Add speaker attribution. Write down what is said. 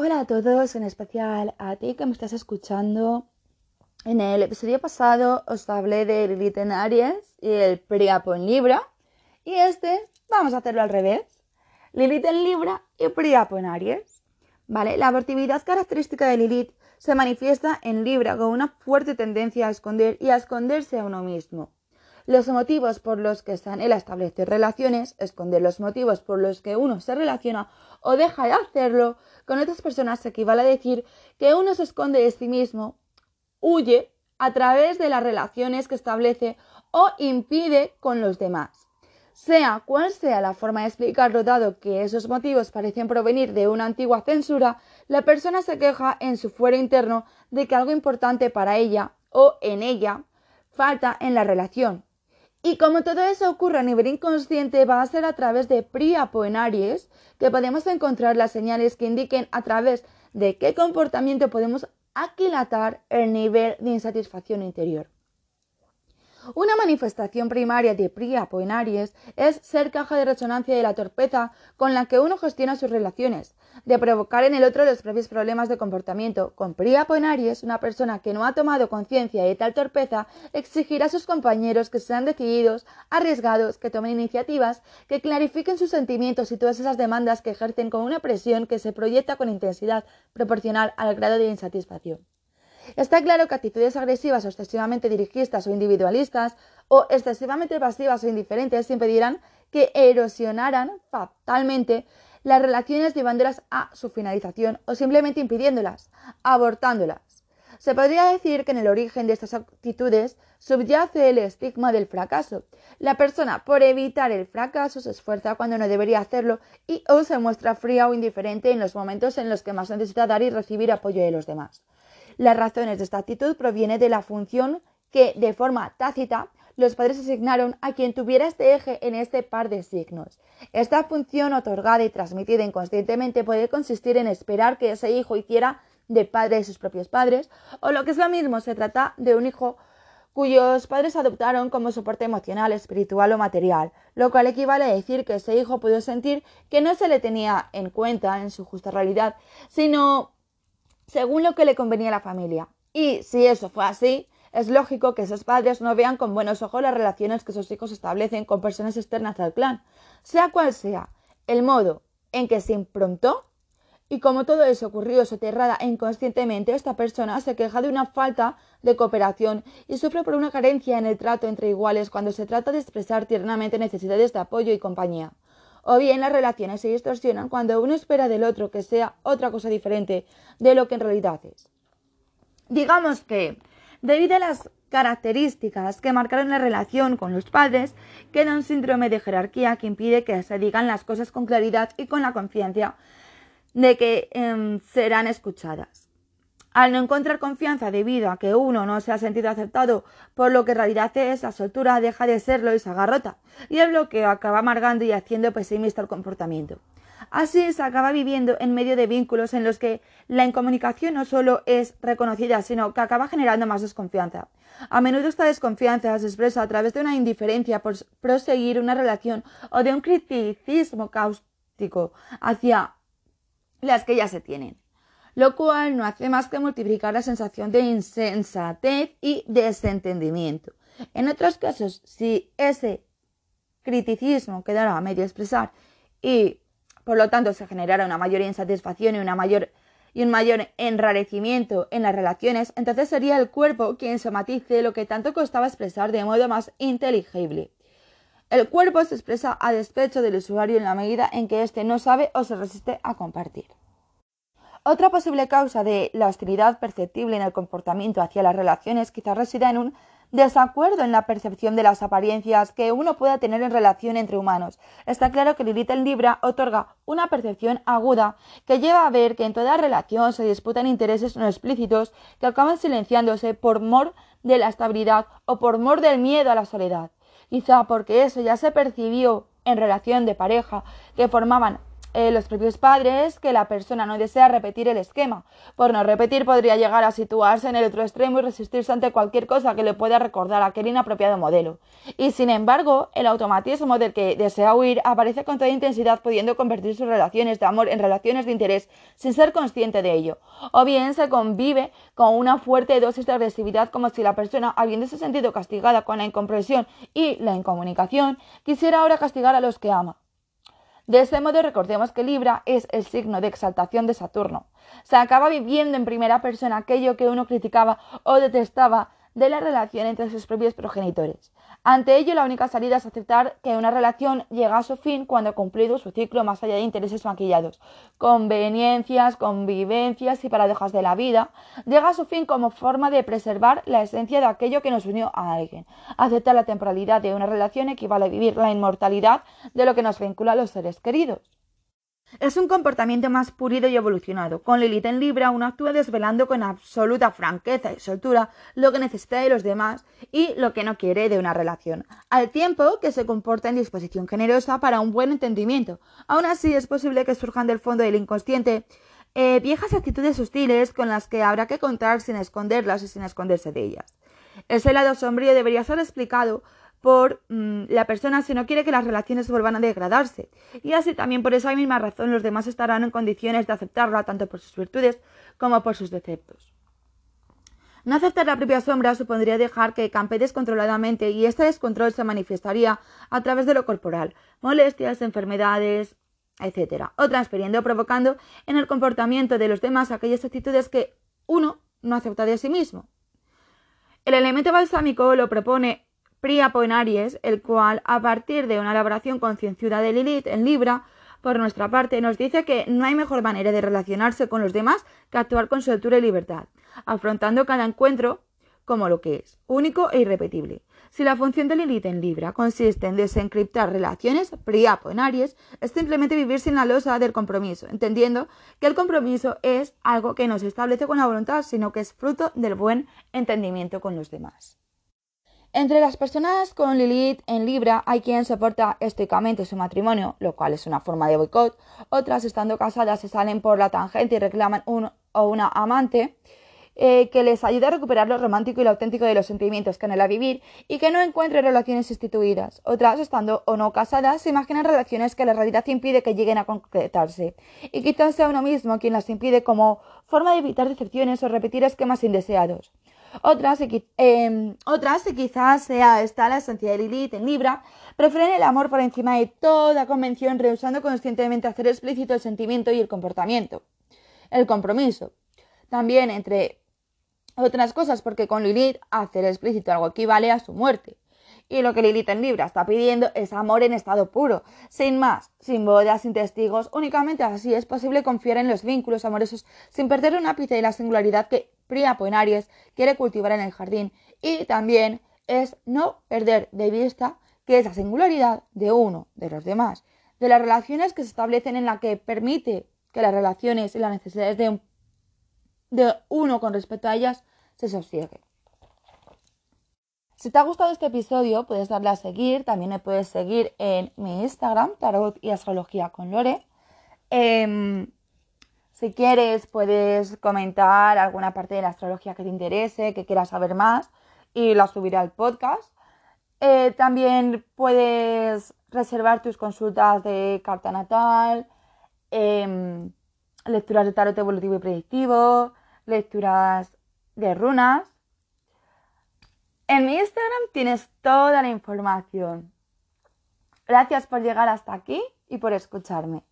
Speaker 1: Hola a todos, en especial a ti que me estás escuchando. En el episodio pasado os hablé de Lilith en Aries y el Priapo en Libra. Y este vamos a hacerlo al revés. Lilith en Libra y Priapo en Aries. ¿Vale? La abortividad característica de Lilith se manifiesta en Libra con una fuerte tendencia a esconder y a esconderse a uno mismo. Los motivos por los que él establece relaciones, esconder los motivos por los que uno se relaciona o deja de hacerlo con otras personas equivale a decir que uno se esconde de sí mismo, huye a través de las relaciones que establece o impide con los demás. Sea cual sea la forma de explicarlo, dado que esos motivos parecen provenir de una antigua censura, la persona se queja en su fuero interno de que algo importante para ella o en ella falta en la relación, y como todo eso ocurre a nivel inconsciente, va a ser a través de Priapo que podemos encontrar las señales que indiquen a través de qué comportamiento podemos aquilatar el nivel de insatisfacción interior. Una manifestación primaria de Priapo en es ser caja de resonancia de la torpeza con la que uno gestiona sus relaciones, de provocar en el otro los propios problemas de comportamiento. Con Priapo en una persona que no ha tomado conciencia de tal torpeza exigirá a sus compañeros que sean decididos, arriesgados, que tomen iniciativas, que clarifiquen sus sentimientos y todas esas demandas que ejercen con una presión que se proyecta con intensidad proporcional al grado de insatisfacción. Está claro que actitudes agresivas o excesivamente dirigistas o individualistas o excesivamente pasivas o indiferentes impedirán que erosionaran fatalmente las relaciones llevándolas a su finalización o simplemente impidiéndolas, abortándolas. Se podría decir que en el origen de estas actitudes subyace el estigma del fracaso. La persona, por evitar el fracaso, se esfuerza cuando no debería hacerlo y o se muestra fría o indiferente en los momentos en los que más necesita dar y recibir apoyo de los demás. Las razones de esta actitud provienen de la función que, de forma tácita, los padres asignaron a quien tuviera este eje en este par de signos. Esta función otorgada y transmitida inconscientemente puede consistir en esperar que ese hijo hiciera de padre de sus propios padres, o lo que es lo mismo, se trata de un hijo cuyos padres adoptaron como soporte emocional, espiritual o material, lo cual equivale a decir que ese hijo pudo sentir que no se le tenía en cuenta en su justa realidad, sino según lo que le convenía a la familia. Y si eso fue así, es lógico que esos padres no vean con buenos ojos las relaciones que sus hijos establecen con personas externas al clan, sea cual sea el modo en que se improntó. Y como todo eso ocurrió soterrada e inconscientemente, esta persona se queja de una falta de cooperación y sufre por una carencia en el trato entre iguales cuando se trata de expresar tiernamente necesidades de apoyo y compañía o bien las relaciones se distorsionan cuando uno espera del otro que sea otra cosa diferente de lo que en realidad es. Digamos que, debido a las características que marcaron la relación con los padres, queda un síndrome de jerarquía que impide que se digan las cosas con claridad y con la conciencia de que em, serán escuchadas. Al no encontrar confianza debido a que uno no se ha sentido aceptado por lo que en realidad es, la soltura deja de serlo y se agarrota, y el bloqueo acaba amargando y haciendo pesimista el comportamiento. Así se acaba viviendo en medio de vínculos en los que la incomunicación no solo es reconocida, sino que acaba generando más desconfianza. A menudo esta desconfianza se expresa a través de una indiferencia por proseguir una relación o de un criticismo cáustico hacia las que ya se tienen lo cual no hace más que multiplicar la sensación de insensatez y desentendimiento. En otros casos, si ese criticismo quedara a medio expresar y por lo tanto se generara una mayor insatisfacción y, una mayor, y un mayor enrarecimiento en las relaciones, entonces sería el cuerpo quien somatice lo que tanto costaba expresar de modo más inteligible. El cuerpo se expresa a despecho del usuario en la medida en que éste no sabe o se resiste a compartir. Otra posible causa de la hostilidad perceptible en el comportamiento hacia las relaciones quizás resida en un desacuerdo en la percepción de las apariencias que uno pueda tener en relación entre humanos. Está claro que Lilith en Libra otorga una percepción aguda que lleva a ver que en toda relación se disputan intereses no explícitos que acaban silenciándose por mor de la estabilidad o por mor del miedo a la soledad. Quizá porque eso ya se percibió en relación de pareja que formaban eh, los propios padres que la persona no desea repetir el esquema. Por no repetir podría llegar a situarse en el otro extremo y resistirse ante cualquier cosa que le pueda recordar aquel inapropiado modelo. Y sin embargo, el automatismo del que desea huir aparece con toda intensidad pudiendo convertir sus relaciones de amor en relaciones de interés sin ser consciente de ello. O bien se convive con una fuerte dosis de agresividad como si la persona, habiéndose sentido castigada con la incomprensión y la incomunicación, quisiera ahora castigar a los que ama. De este modo, recordemos que Libra es el signo de exaltación de Saturno. Se acaba viviendo en primera persona aquello que uno criticaba o detestaba de la relación entre sus propios progenitores. Ante ello, la única salida es aceptar que una relación llega a su fin cuando ha cumplido su ciclo más allá de intereses maquillados, conveniencias, convivencias y paradojas de la vida, llega a su fin como forma de preservar la esencia de aquello que nos unió a alguien. Aceptar la temporalidad de una relación equivale a vivir la inmortalidad de lo que nos vincula a los seres queridos. Es un comportamiento más pulido y evolucionado. Con Lilith en Libra, uno actúa desvelando con absoluta franqueza y soltura lo que necesita de los demás y lo que no quiere de una relación, al tiempo que se comporta en disposición generosa para un buen entendimiento. Aún así, es posible que surjan del fondo del inconsciente eh, viejas actitudes hostiles con las que habrá que contar sin esconderlas y sin esconderse de ellas. Ese lado sombrío debería ser explicado por mm, la persona si no quiere que las relaciones vuelvan a degradarse. Y así también por esa misma razón los demás estarán en condiciones de aceptarla tanto por sus virtudes como por sus defectos. No aceptar la propia sombra supondría dejar que campe descontroladamente y este descontrol se manifestaría a través de lo corporal, molestias, enfermedades, etc. O transfiriendo o provocando en el comportamiento de los demás aquellas actitudes que uno no acepta de sí mismo. El elemento balsámico lo propone Priapo en Aries, el cual, a partir de una elaboración concienzuda de Lilith en Libra, por nuestra parte, nos dice que no hay mejor manera de relacionarse con los demás que actuar con soltura y libertad, afrontando cada encuentro como lo que es, único e irrepetible. Si la función de Lilith en Libra consiste en desencriptar relaciones, Priapo en Aries es simplemente vivir sin la losa del compromiso, entendiendo que el compromiso es algo que no se establece con la voluntad, sino que es fruto del buen entendimiento con los demás. Entre las personas con Lilith en Libra hay quien soporta estoicamente su matrimonio, lo cual es una forma de boicot. Otras, estando casadas, se salen por la tangente y reclaman un o una amante eh, que les ayude a recuperar lo romántico y lo auténtico de los sentimientos que anhela vivir y que no encuentre relaciones instituidas. Otras, estando o no casadas, se imaginan relaciones que la realidad impide que lleguen a concretarse. Y quizás sea uno mismo quien las impide como forma de evitar decepciones o repetir esquemas indeseados. Otras, eh, otras, quizás sea esta la esencia de Lilith en Libra, prefieren el amor por encima de toda convención, rehusando conscientemente hacer explícito el sentimiento y el comportamiento. El compromiso. También, entre otras cosas, porque con Lilith hacer explícito algo equivale a su muerte. Y lo que Lilith en Libra está pidiendo es amor en estado puro, sin más, sin bodas, sin testigos, únicamente así es posible confiar en los vínculos amorosos sin perder un ápice de la singularidad que Priapo en quiere cultivar en el jardín. Y también es no perder de vista que esa singularidad de uno, de los demás, de las relaciones que se establecen en la que permite que las relaciones y las necesidades de, de uno con respecto a ellas se sosieguen. Si te ha gustado este episodio, puedes darle a seguir. También me puedes seguir en mi Instagram, Tarot y Astrología con Lore. Em, si quieres, puedes comentar alguna parte de la astrología que te interese, que quieras saber más, y la subiré al podcast. Eh, también puedes reservar tus consultas de carta natal, em, lecturas de tarot evolutivo y predictivo, lecturas de runas en mi Instagram tienes toda la información. Gracias por llegar hasta aquí y por escucharme.